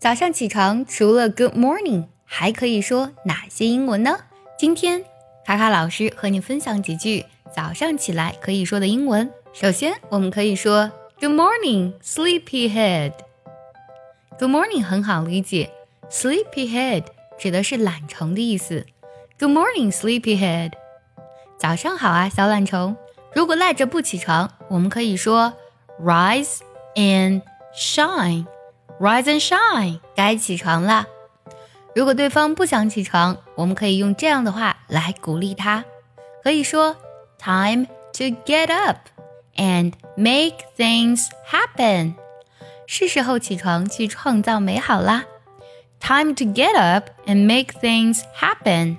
早上起床除了 Good morning，还可以说哪些英文呢？今天卡卡老师和你分享几句早上起来可以说的英文。首先，我们可以说 Good morning, sleepyhead。Good morning 很好理解，sleepyhead 指的是懒虫的意思。Good morning, sleepyhead。早上好啊，小懒虫。如果赖着不起床，我们可以说 Rise and shine。Rise and shine，该起床了。如果对方不想起床，我们可以用这样的话来鼓励他，可以说 Time to get up and make things happen。是时候起床去创造美好啦。Time to get up and make things happen。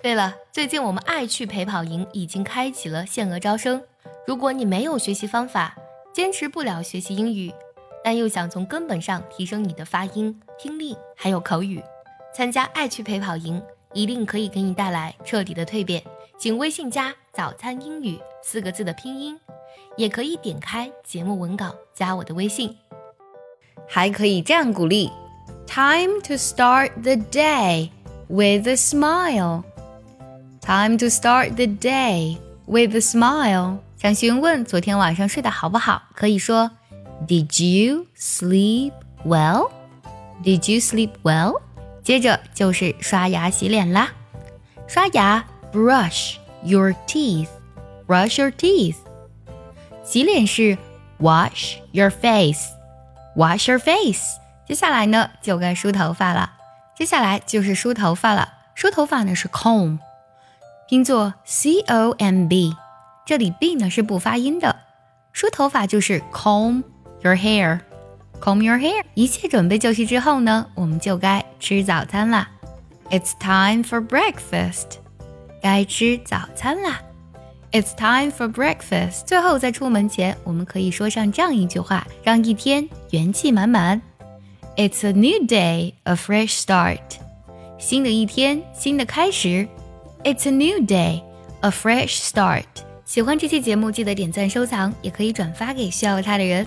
对了，最近我们爱趣陪跑营已经开启了限额招生。如果你没有学习方法，坚持不了学习英语。但又想从根本上提升你的发音、听力还有口语，参加爱趣陪跑营一定可以给你带来彻底的蜕变。请微信加“早餐英语”四个字的拼音，也可以点开节目文稿加我的微信。还可以这样鼓励：Time to start the day with a smile. Time to start the day with a smile. 想询问昨天晚上睡得好不好，可以说。Did you sleep well? Did you sleep well? 接着就是刷牙洗脸啦。刷牙，brush your teeth. Brush your teeth. 洗脸是 wash your face. Wash your face. 接下来呢，就该梳头发了。接下来就是梳头发了。梳头发呢是 comb，拼作 c o m b，这里 b 呢是不发音的。梳头发就是 comb。Your hair, comb your hair。一切准备就绪之后呢，我们就该吃早餐啦。It's time for breakfast。该吃早餐啦。It's time for breakfast。最后在出门前，我们可以说上这样一句话，让一天元气满满。It's a new day, a fresh start。新的一天，新的开始。It's a new day, a fresh start。喜欢这期节目，记得点赞收藏，也可以转发给需要它的人。